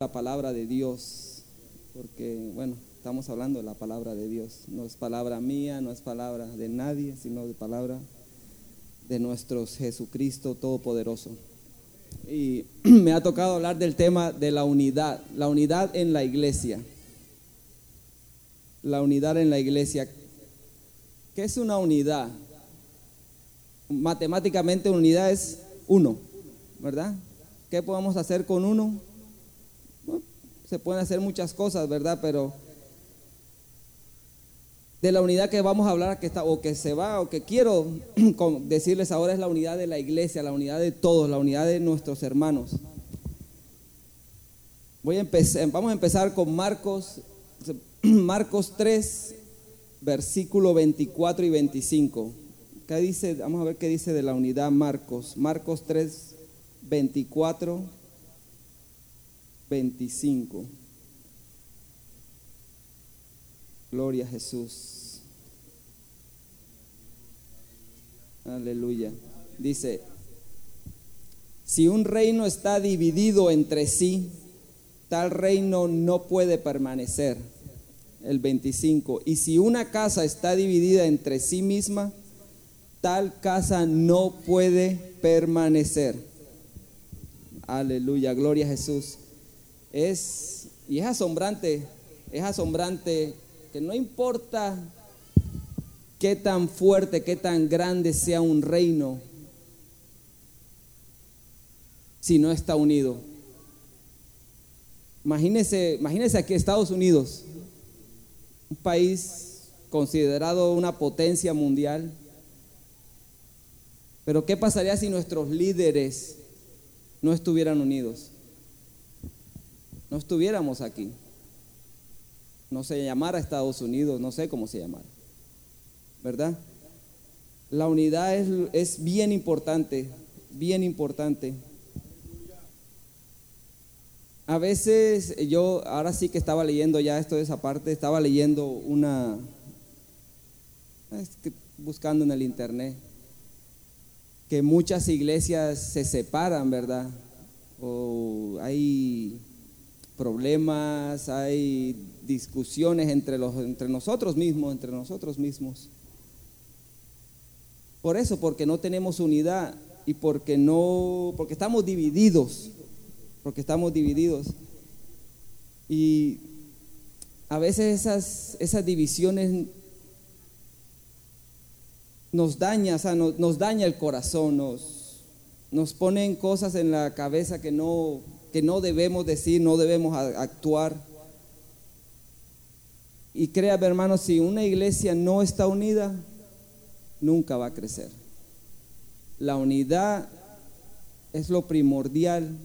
la palabra de Dios, porque bueno, estamos hablando de la palabra de Dios. No es palabra mía, no es palabra de nadie, sino de palabra de nuestro Jesucristo Todopoderoso. Y me ha tocado hablar del tema de la unidad, la unidad en la iglesia. La unidad en la iglesia. ¿Qué es una unidad? Matemáticamente unidad es uno, ¿verdad? ¿Qué podemos hacer con uno? Se pueden hacer muchas cosas, ¿verdad? Pero de la unidad que vamos a hablar, que está, o que se va, o que quiero decirles ahora es la unidad de la iglesia, la unidad de todos, la unidad de nuestros hermanos. Voy a empezar, vamos a empezar con Marcos, Marcos 3, versículo 24 y 25. ¿Qué dice? Vamos a ver qué dice de la unidad Marcos. Marcos 3, 24 25. Gloria a Jesús. Aleluya. Dice, si un reino está dividido entre sí, tal reino no puede permanecer. El 25. Y si una casa está dividida entre sí misma, tal casa no puede permanecer. Aleluya, gloria a Jesús. Es, y es asombrante, es asombrante que no importa qué tan fuerte, qué tan grande sea un reino, si no está unido. Imagínese, imagínese aquí Estados Unidos, un país considerado una potencia mundial. Pero ¿qué pasaría si nuestros líderes no estuvieran unidos? No estuviéramos aquí. No se llamara Estados Unidos, no sé cómo se llamara. ¿Verdad? La unidad es, es bien importante, bien importante. A veces yo, ahora sí que estaba leyendo ya esto de esa parte, estaba leyendo una, buscando en el internet, que muchas iglesias se separan, ¿verdad? O hay problemas, hay discusiones entre, los, entre nosotros mismos, entre nosotros mismos. Por eso, porque no tenemos unidad y porque no, porque estamos divididos, porque estamos divididos. Y a veces esas, esas divisiones nos daña, o sea, nos, nos daña el corazón, nos, nos ponen cosas en la cabeza que no, que no debemos decir, no debemos actuar. Y créame hermanos, si una iglesia no está unida, nunca va a crecer. La unidad es lo primordial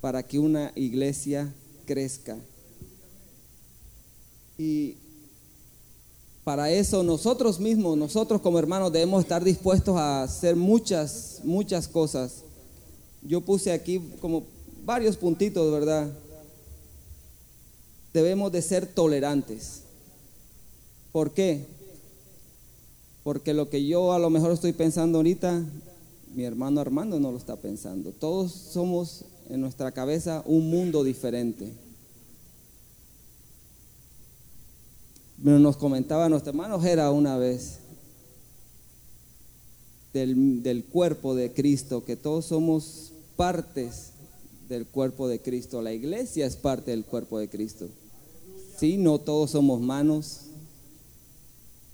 para que una iglesia crezca. Y para eso nosotros mismos, nosotros como hermanos debemos estar dispuestos a hacer muchas, muchas cosas yo puse aquí como varios puntitos, ¿verdad? Debemos de ser tolerantes. ¿Por qué? Porque lo que yo a lo mejor estoy pensando ahorita, mi hermano Armando no lo está pensando. Todos somos en nuestra cabeza un mundo diferente. Nos comentaba nuestro hermano Jera una vez del, del cuerpo de Cristo, que todos somos partes del cuerpo de Cristo. La iglesia es parte del cuerpo de Cristo. Sí, no todos somos manos.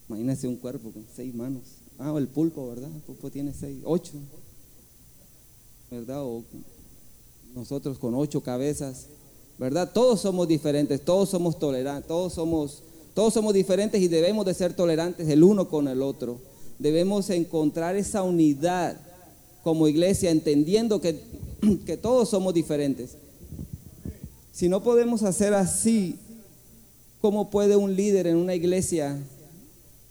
Imagínense un cuerpo con seis manos. Ah, el pulpo, ¿verdad? El pulpo tiene seis, ocho. ¿Verdad? O nosotros con ocho cabezas. ¿Verdad? Todos somos diferentes, todos somos tolerantes, todos somos, todos somos diferentes y debemos de ser tolerantes el uno con el otro. Debemos encontrar esa unidad como iglesia, entendiendo que, que todos somos diferentes. Si no podemos hacer así, ¿cómo puede un líder en una iglesia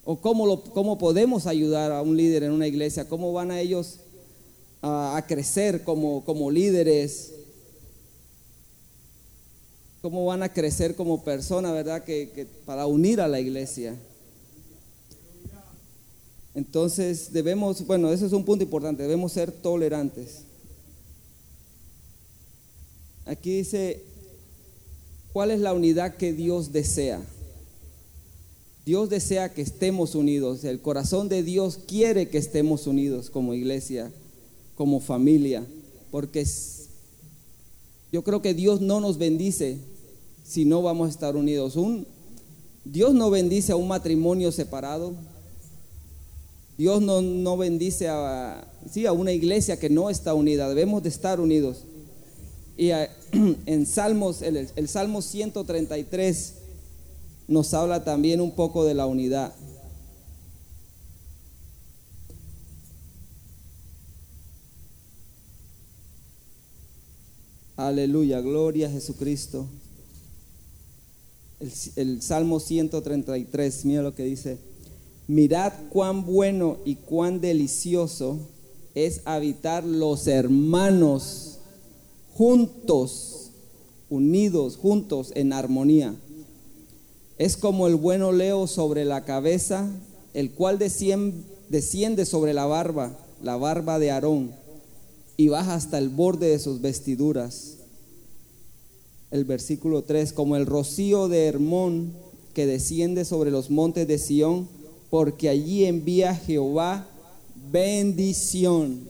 o cómo, lo, cómo podemos ayudar a un líder en una iglesia? ¿Cómo van a ellos a, crecer como, como líderes? ¿Cómo van a crecer como personas, verdad? que para unir a la iglesia. Entonces debemos, bueno, ese es un punto importante, debemos ser tolerantes. Aquí dice, ¿cuál es la unidad que Dios desea? Dios desea que estemos unidos. El corazón de Dios quiere que estemos unidos como iglesia, como familia, porque yo creo que Dios no nos bendice si no vamos a estar unidos. Un, Dios no bendice a un matrimonio separado. Dios no, no bendice a, sí, a una iglesia que no está unida. Debemos de estar unidos. Y en Salmos, el, Salmo 133 nos habla también un poco de la unidad. Aleluya, gloria a Jesucristo. El, el, Salmo 133, mira lo que dice. Mirad cuán bueno y cuán delicioso es habitar los hermanos juntos, unidos, juntos en armonía. Es como el buen oleo sobre la cabeza, el cual desciende sobre la barba, la barba de Aarón, y baja hasta el borde de sus vestiduras. El versículo 3, como el rocío de Hermón que desciende sobre los montes de Sión, porque allí envía Jehová bendición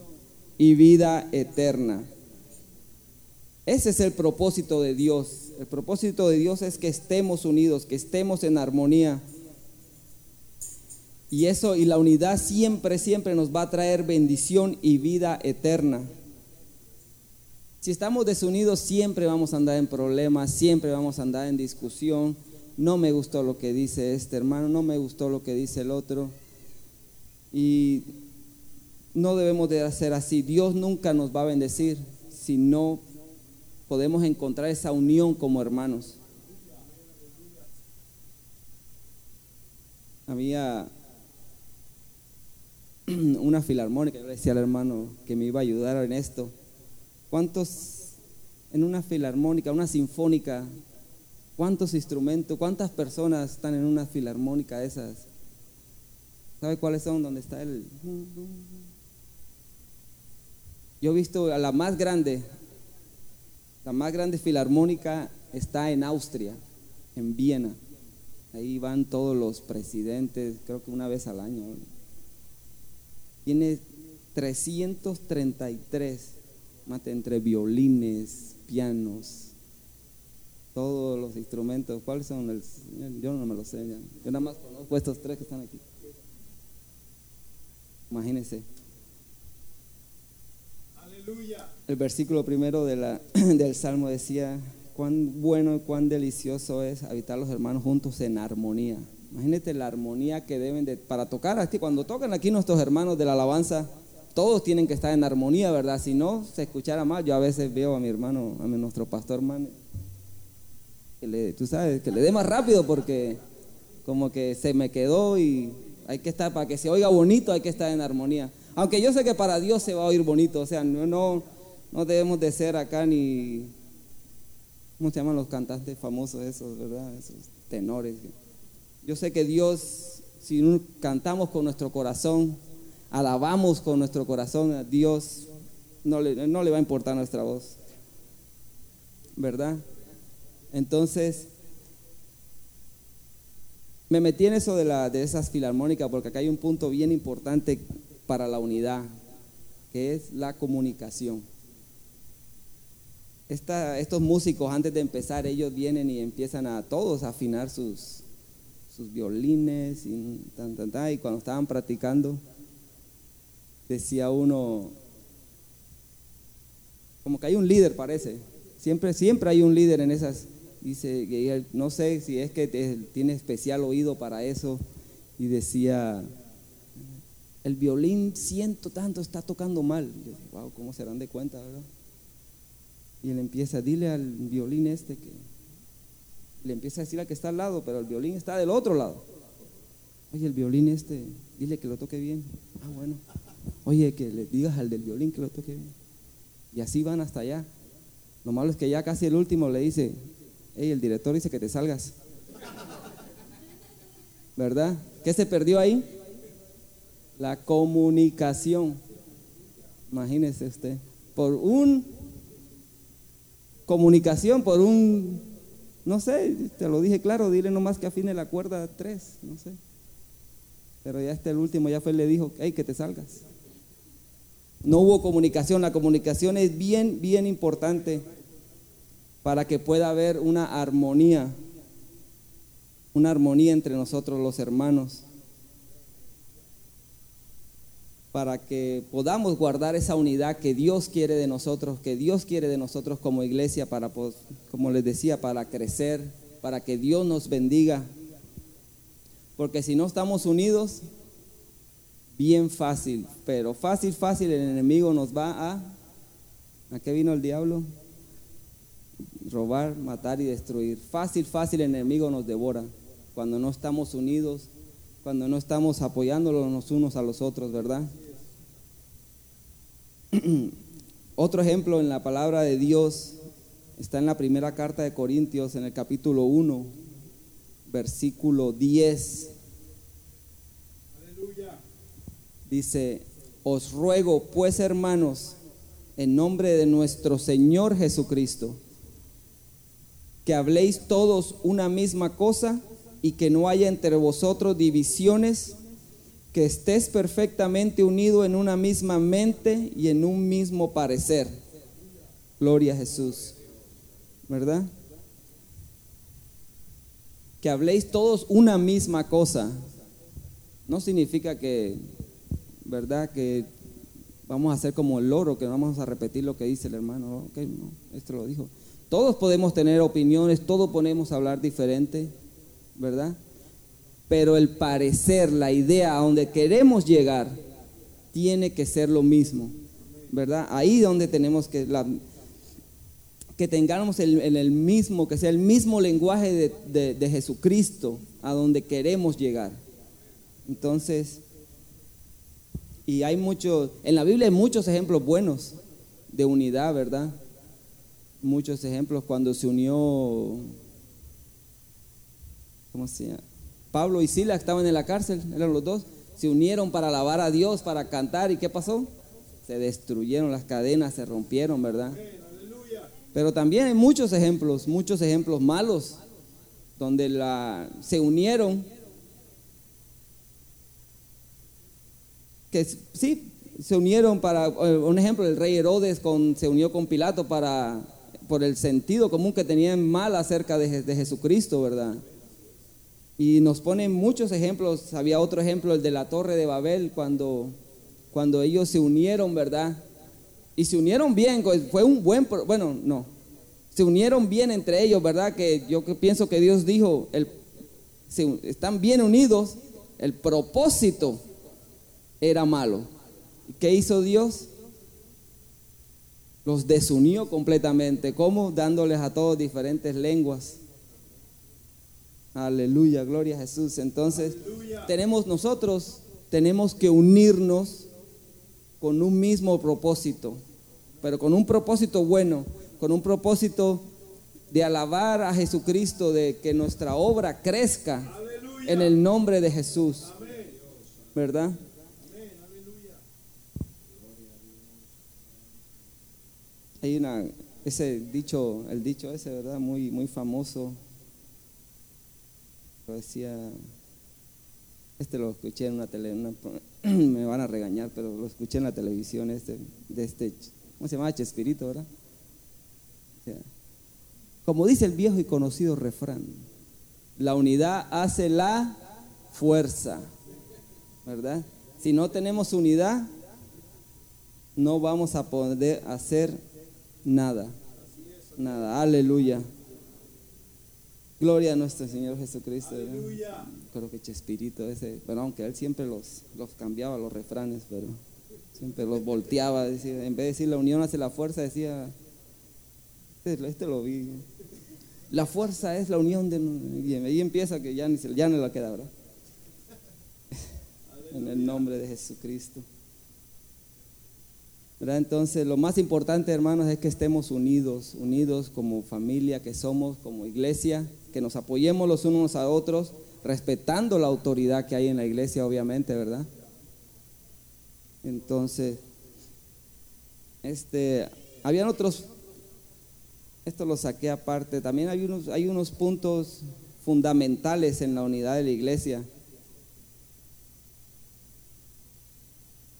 y vida eterna. Ese es el propósito de Dios. El propósito de Dios es que estemos unidos, que estemos en armonía. Y eso y la unidad siempre, siempre nos va a traer bendición y vida eterna. Si estamos desunidos, siempre vamos a andar en problemas, siempre vamos a andar en discusión. No me gustó lo que dice este hermano, no me gustó lo que dice el otro. Y no debemos de hacer así. Dios nunca nos va a bendecir si no podemos encontrar esa unión como hermanos. Había una filarmónica, yo le decía al hermano que me iba a ayudar en esto. ¿Cuántos en una filarmónica, una sinfónica, cuántos instrumentos, cuántas personas están en una filarmónica esas? ¿Sabe cuáles son? ¿Dónde está el... Yo he visto a la más grande, la más grande filarmónica está en Austria, en Viena. Ahí van todos los presidentes, creo que una vez al año. Tiene 333, mate entre violines, pianos, todos los instrumentos. ¿Cuáles son? yo no me lo sé. Yo nada más conozco estos tres que están aquí. Imagínense. El versículo primero de la, del Salmo decía, cuán bueno y cuán delicioso es habitar los hermanos juntos en armonía. Imagínate la armonía que deben de, para tocar aquí, cuando tocan aquí nuestros hermanos de la alabanza, todos tienen que estar en armonía, ¿verdad? Si no, se escuchara mal. Yo a veces veo a mi hermano, a nuestro pastor, hermano, que le, tú sabes, que le dé más rápido porque como que se me quedó y hay que estar, para que se oiga bonito, hay que estar en armonía. Aunque yo sé que para Dios se va a oír bonito, o sea, no, no, no debemos de ser acá ni, ¿cómo se llaman los cantantes famosos esos, verdad? Esos tenores. Yo sé que Dios, si cantamos con nuestro corazón, alabamos con nuestro corazón a Dios, no le, no le va a importar nuestra voz, ¿verdad? Entonces, me metí en eso de, la, de esas filarmónicas porque acá hay un punto bien importante para la unidad, que es la comunicación. estos músicos antes de empezar, ellos vienen y empiezan a todos a afinar sus, sus violines y, y cuando estaban practicando, decía uno, como que hay un líder parece, siempre, siempre hay un líder en esas, dice, no sé si es que tiene especial oído para eso, y decía, el violín siento tanto, está tocando mal. Yo wow, ¿cómo se dan de cuenta, verdad? Y él empieza, dile al violín este que, le empieza a decir al que está al lado, pero el violín está del otro lado. Oye, el violín este, dile que lo toque bien. Ah, bueno. Oye, que le digas al del violín que lo toque bien. Y así van hasta allá. Lo malo es que ya casi el último le dice, hey, el director dice que te salgas. ¿Verdad? ¿Qué se perdió ahí? La comunicación. Imagínese usted. Por un comunicación por un, no sé, te lo dije claro, dile nomás que afine la cuerda 3, no sé. Pero ya este el último, ya fue, le dijo, hey, que te salgas. No hubo comunicación, la comunicación es bien, bien importante para que pueda haber una armonía, una armonía entre nosotros los hermanos, para que podamos guardar esa unidad que Dios quiere de nosotros, que Dios quiere de nosotros como iglesia, para, como les decía, para crecer, para que Dios nos bendiga. Porque si no estamos unidos, bien fácil, pero fácil, fácil, el enemigo nos va a... ¿A qué vino el diablo? Robar, matar y destruir. Fácil, fácil el enemigo nos devora cuando no estamos unidos, cuando no estamos apoyándonos los unos a los otros, ¿verdad? Otro ejemplo en la palabra de Dios está en la primera carta de Corintios, en el capítulo 1, versículo 10. Dice, os ruego pues hermanos, en nombre de nuestro Señor Jesucristo, que habléis todos una misma cosa y que no haya entre vosotros divisiones, que estés perfectamente unido en una misma mente y en un mismo parecer. Gloria a Jesús. ¿Verdad? Que habléis todos una misma cosa. No significa que, ¿verdad? Que vamos a hacer como el loro, que vamos a repetir lo que dice el hermano. Ok, no, esto lo dijo. Todos podemos tener opiniones, todos podemos hablar diferente, ¿verdad? Pero el parecer, la idea a donde queremos llegar, tiene que ser lo mismo, ¿verdad? Ahí donde tenemos que, que tengamos el, el, mismo, que sea el mismo lenguaje de, de Jesucristo, a donde queremos llegar. Entonces, y hay muchos, en la Biblia hay muchos ejemplos buenos de unidad, ¿verdad? Muchos ejemplos cuando se unió, ¿cómo se? Pablo y Sila estaban en la cárcel, eran los dos, se unieron para alabar a Dios, para cantar, ¿y qué pasó? Se destruyeron las cadenas, se rompieron, ¿verdad? Pero también hay muchos ejemplos, muchos ejemplos malos, donde la, se unieron, que sí, se unieron para, eh, un ejemplo, el rey Herodes se unió con Pilato para por el sentido común que tenían mal acerca de, Jesucristo, ¿verdad? Y nos ponen muchos ejemplos. Había otro ejemplo, el de la torre de Babel, cuando, cuando ellos se unieron, ¿verdad? Y se unieron bien, fue un buen, bueno, no, se unieron bien entre ellos, ¿verdad? Que yo pienso que Dios dijo, el, están bien unidos, el propósito era malo. ¿Qué hizo Dios? Los desunió completamente. ¿Cómo? Dándoles a todos diferentes lenguas. Aleluya, gloria a Jesús. Entonces, tenemos nosotros, tenemos que unirnos con un mismo propósito, pero con un propósito bueno, con un propósito de alabar a Jesucristo, de que nuestra obra crezca en el nombre de Jesús. ¿Verdad? Hay una, ese dicho, el dicho ese, ¿verdad? Muy, muy famoso. Lo decía, este lo escuché en una tele, me van a regañar, pero lo escuché en la televisión este, de este, ¿cómo se llama? Chespirito, ¿verdad? como dice el viejo y conocido refrán, la unidad hace la fuerza, ¿verdad? Si no tenemos unidad, no vamos a poder hacer nada. Nada. Aleluya. Gloria a nuestro Señor Jesucristo. Creo que Chespirito ese, pero aunque él siempre los, los cambiaba los refranes, pero siempre los volteaba. Decía, en vez de decir la unión hace la fuerza, decía, este, este lo vi. La fuerza es la unión de... Y ahí empieza que ya ni, ya no la queda, ¿verdad? En el nombre de Jesucristo. Entonces, lo más importante, hermanos, es que estemos unidos, unidos como familia que somos, como iglesia, que nos apoyemos los unos a otros, respetando la autoridad que hay en la iglesia, obviamente, ¿verdad? Entonces, este, habían otros, esto lo saqué aparte. También hay unos, hay unos puntos fundamentales en la unidad de la iglesia.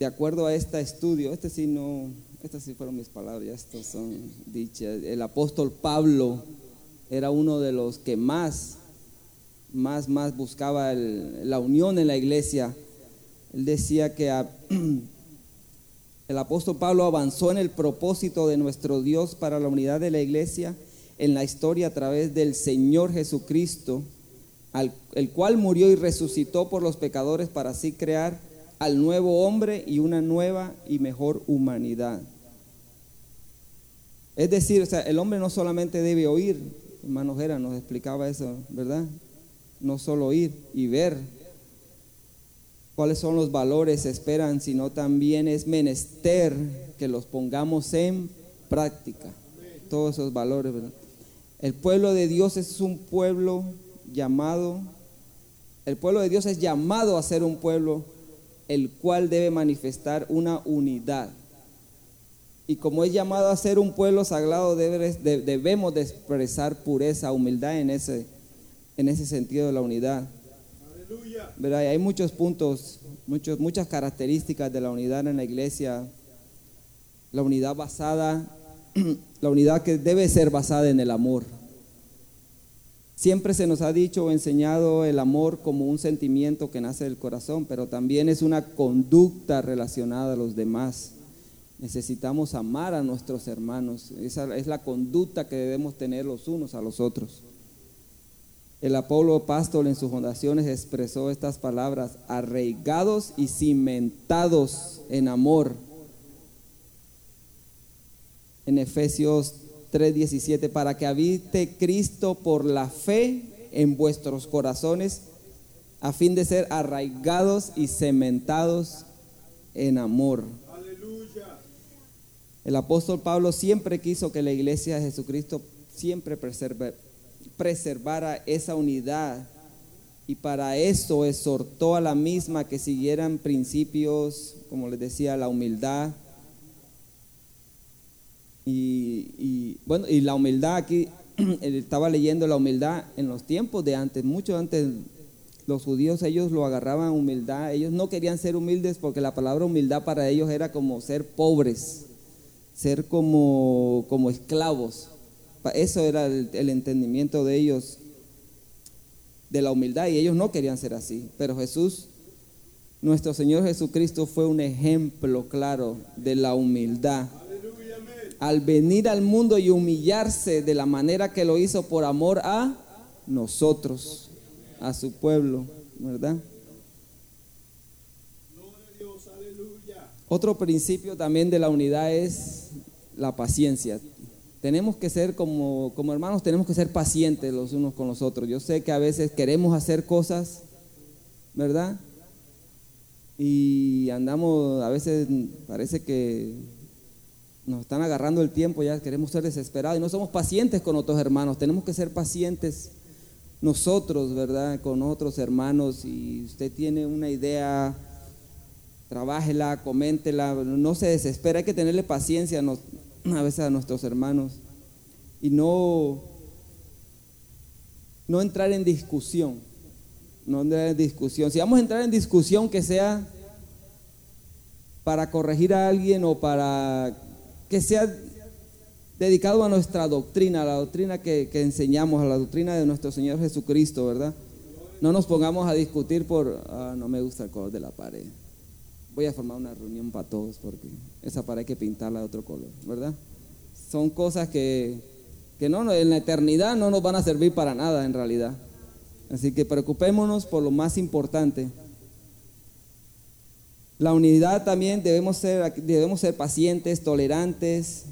De acuerdo a este estudio, este sí no, estas sí fueron mis palabras, estos son dichas. El apóstol Pablo era uno de los que más, más, más buscaba la unión en la iglesia. Él decía que el apóstol Pablo avanzó en el propósito de nuestro Dios para la unidad de la iglesia en la historia a través del Señor Jesucristo, al, el cual murió y resucitó por los pecadores para así crear al nuevo hombre y una nueva y mejor humanidad. Es decir, o sea, el hombre no solamente debe oír, hermano Jera nos explicaba eso, ¿verdad? No solo oír y ver cuáles son los valores esperan, sino también es menester que los pongamos en práctica. Todos esos valores, ¿verdad? El pueblo de Dios es un pueblo llamado, el pueblo de Dios es llamado a ser un pueblo el cual debe manifestar una unidad. Y como es llamado a ser un pueblo sagrado, debemos de expresar pureza, humildad en ese, en ese sentido de la unidad. ¿Verdad? hay muchos puntos, muchos, muchas características de la unidad en la iglesia. La unidad basada, la unidad que debe ser basada en el amor. Siempre se nos ha dicho o enseñado el amor como un sentimiento que nace del corazón, pero también es una conducta relacionada a los demás. Necesitamos amar a nuestros hermanos. Esa es la conducta que debemos tener los unos a los otros. El Apolo Pastor en sus fundaciones expresó estas palabras, arraigados y cimentados en amor. En Efesios 3:17, para que habite Cristo por la fe en vuestros corazones, a fin de ser arraigados y cementados en amor. El apóstol Pablo siempre quiso que la iglesia de Jesucristo siempre preservara esa unidad y para eso exhortó a la misma que siguieran principios, como les decía, la humildad, y, bueno, y la humildad aquí, estaba leyendo la humildad en los tiempos de antes, mucho antes los judíos ellos lo agarraban humildad, ellos no querían ser humildes porque la palabra humildad para ellos era como ser pobres, ser como, como esclavos. Eso era el, el entendimiento de ellos de la humildad y ellos no querían ser así. Pero Jesús, nuestro Señor Jesucristo fue un ejemplo claro de la humildad al venir al mundo y humillarse de la manera que lo hizo por amor a nosotros, a su pueblo, ¿verdad? Otro principio también de la unidad es la paciencia. Tenemos que ser como, como hermanos, tenemos que ser pacientes los unos con los otros. Yo sé que a veces queremos hacer cosas, ¿verdad? Y andamos, a veces parece que nos están agarrando el tiempo, ya queremos ser desesperados y no somos pacientes con otros hermanos, tenemos que ser pacientes nosotros, ¿verdad? Con otros hermanos. Si usted tiene una idea, trabájela, coméntela, no se desespera, hay que tenerle paciencia a veces a nuestros hermanos y no, no entrar en discusión, no entrar en discusión. Si vamos a entrar en discusión, que sea para corregir a alguien o para que sea dedicado a nuestra doctrina, a la doctrina que, enseñamos, a la doctrina de nuestro Señor Jesucristo, ¿verdad? No nos pongamos a discutir por, ah, no me gusta el color de la pared. Voy a formar una reunión para todos porque esa pared hay que pintarla de otro color, ¿verdad? Son cosas que, que no, en la eternidad no nos van a servir para nada en realidad. Así que preocupémonos por lo más importante, la unidad también debemos ser, debemos ser pacientes, tolerantes,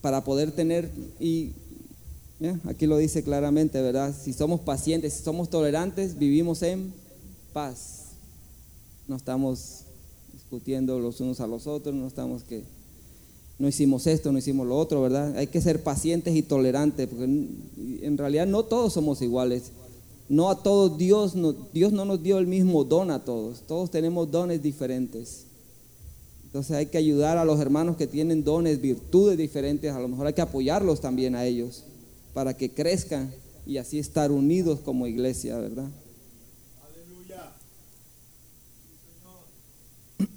para poder tener, y aquí lo dice claramente, ¿verdad? Si somos pacientes, si somos tolerantes, vivimos en paz. No estamos discutiendo los unos a los otros, no estamos que no hicimos esto, no hicimos lo otro, ¿verdad? Hay que ser pacientes y tolerantes, porque en realidad no todos somos iguales. No a todos Dios, no, Dios no nos dio el mismo don a todos. Todos tenemos dones diferentes. Entonces hay que ayudar a los hermanos que tienen dones, virtudes diferentes, a lo mejor hay que apoyarlos también a ellos para que crezcan y así estar unidos como iglesia, ¿verdad?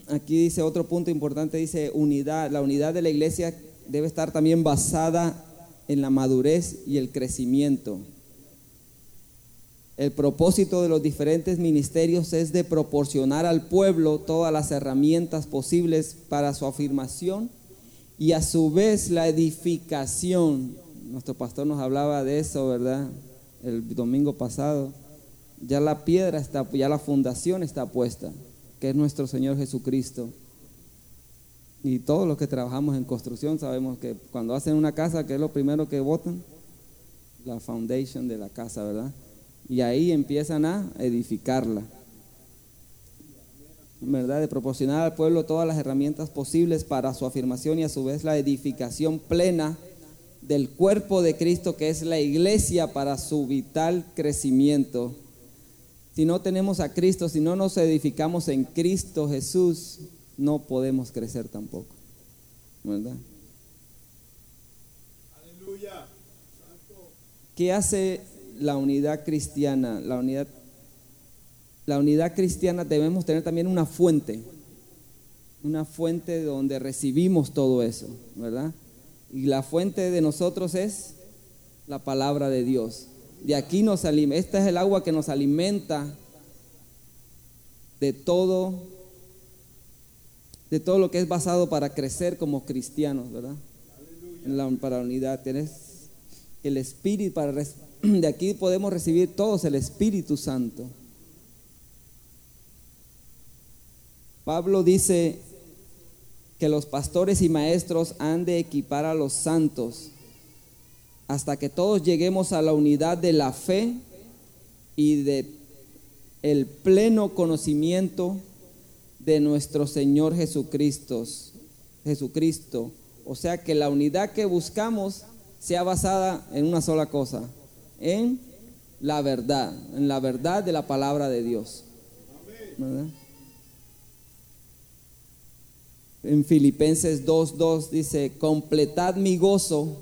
Aquí dice otro punto importante, dice unidad, la unidad de la iglesia debe estar también basada en la madurez y el crecimiento. El propósito de los diferentes ministerios es de proporcionar al pueblo todas las herramientas posibles para su afirmación y a su vez la edificación. Nuestro pastor nos hablaba de eso, ¿verdad? El domingo pasado. Ya la piedra está, ya la fundación está puesta, que es nuestro Señor Jesucristo. Y todos los que trabajamos en construcción sabemos que cuando hacen una casa, ¿qué es lo primero que votan? La foundation de la casa, ¿verdad? Y ahí empiezan a edificarla. ¿Verdad? De proporcionar al pueblo todas las herramientas posibles para su afirmación y a su vez la edificación plena del cuerpo de Cristo que es la iglesia para su vital crecimiento. Si no tenemos a Cristo, si no nos edificamos en Cristo Jesús, no podemos crecer tampoco. ¿Verdad? Aleluya. ¿Qué hace la unidad cristiana, la unidad, la unidad cristiana debemos tener también una fuente, una fuente donde recibimos todo eso, ¿verdad? Y la fuente de nosotros es la palabra de Dios. De aquí nos alimenta, esta es el agua que nos alimenta de todo, de todo lo que es basado para crecer como cristianos, ¿verdad? para la unidad, tienes el espíritu para de aquí podemos recibir todos el Espíritu Santo. Pablo dice que los pastores y maestros han de equipar a los santos hasta que todos lleguemos a la unidad de la fe y de el pleno conocimiento de nuestro Señor Jesucristo. Jesucristo. O sea que la unidad que buscamos sea basada en una sola cosa, en la verdad, en la verdad de la palabra de Dios. En Filipenses 2.2 dice, completad mi gozo.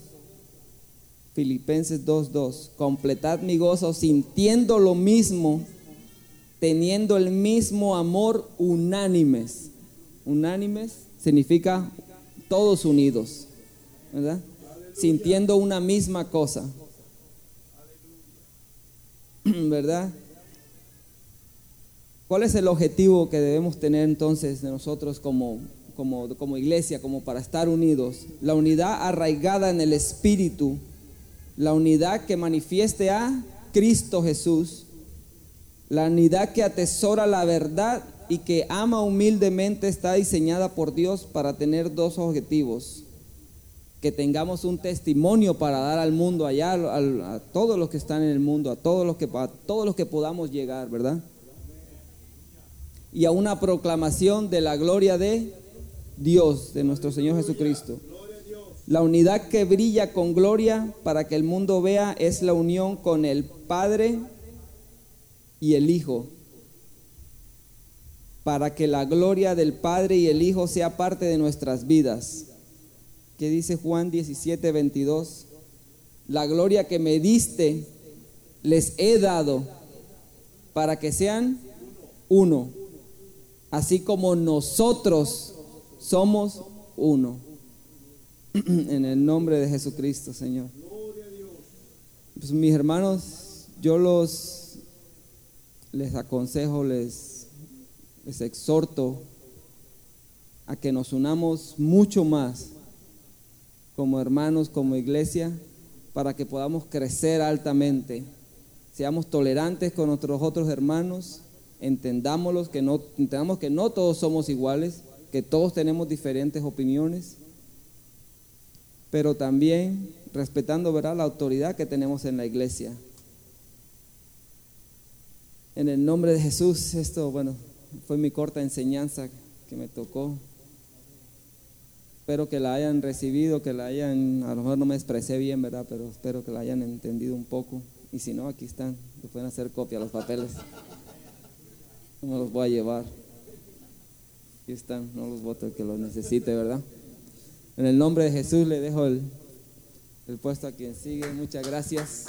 Filipenses 2.2, completad mi gozo sintiendo lo mismo, teniendo el mismo amor unánimes. Unánimes significa todos unidos. Sintiendo una misma cosa. ¿verdad? ¿Cuál es el objetivo que debemos tener entonces de nosotros como, como, como iglesia, como para estar unidos? La unidad arraigada en el Espíritu, la unidad que manifieste a Cristo Jesús, la unidad que atesora la verdad y que ama humildemente está diseñada por Dios para tener dos objetivos que tengamos un testimonio para dar al mundo allá, a, todos los que están en el mundo, a todos los que, a todos los que podamos llegar, ¿verdad? Y a una proclamación de la gloria de Dios, de nuestro Señor Jesucristo. La unidad que brilla con gloria para que el mundo vea es la unión con el Padre y el Hijo. Para que la gloria del Padre y el Hijo sea parte de nuestras vidas que dice Juan 17, 22, la gloria que me diste les he dado para que sean uno, así como nosotros somos uno. en el nombre de Jesucristo, Señor. Pues mis hermanos, yo los les aconsejo, les, les exhorto a que nos unamos mucho más como hermanos, como iglesia, para que podamos crecer altamente. Seamos tolerantes con nuestros otros hermanos, entendámoslos, que no, entendamos que no todos somos iguales, que todos tenemos diferentes opiniones, pero también respetando la autoridad que tenemos en la iglesia. En el nombre de Jesús, esto, bueno, fue mi corta enseñanza que me tocó. Espero que la hayan recibido, que la hayan, a lo mejor no me expresé bien, ¿verdad? Pero espero que la hayan entendido un poco. Y si no, aquí están, se pueden hacer copia los papeles. No los voy a llevar. Aquí están, no los votos que los necesite, ¿verdad? En el nombre de Jesús le dejo el, el puesto a quien sigue. Muchas gracias.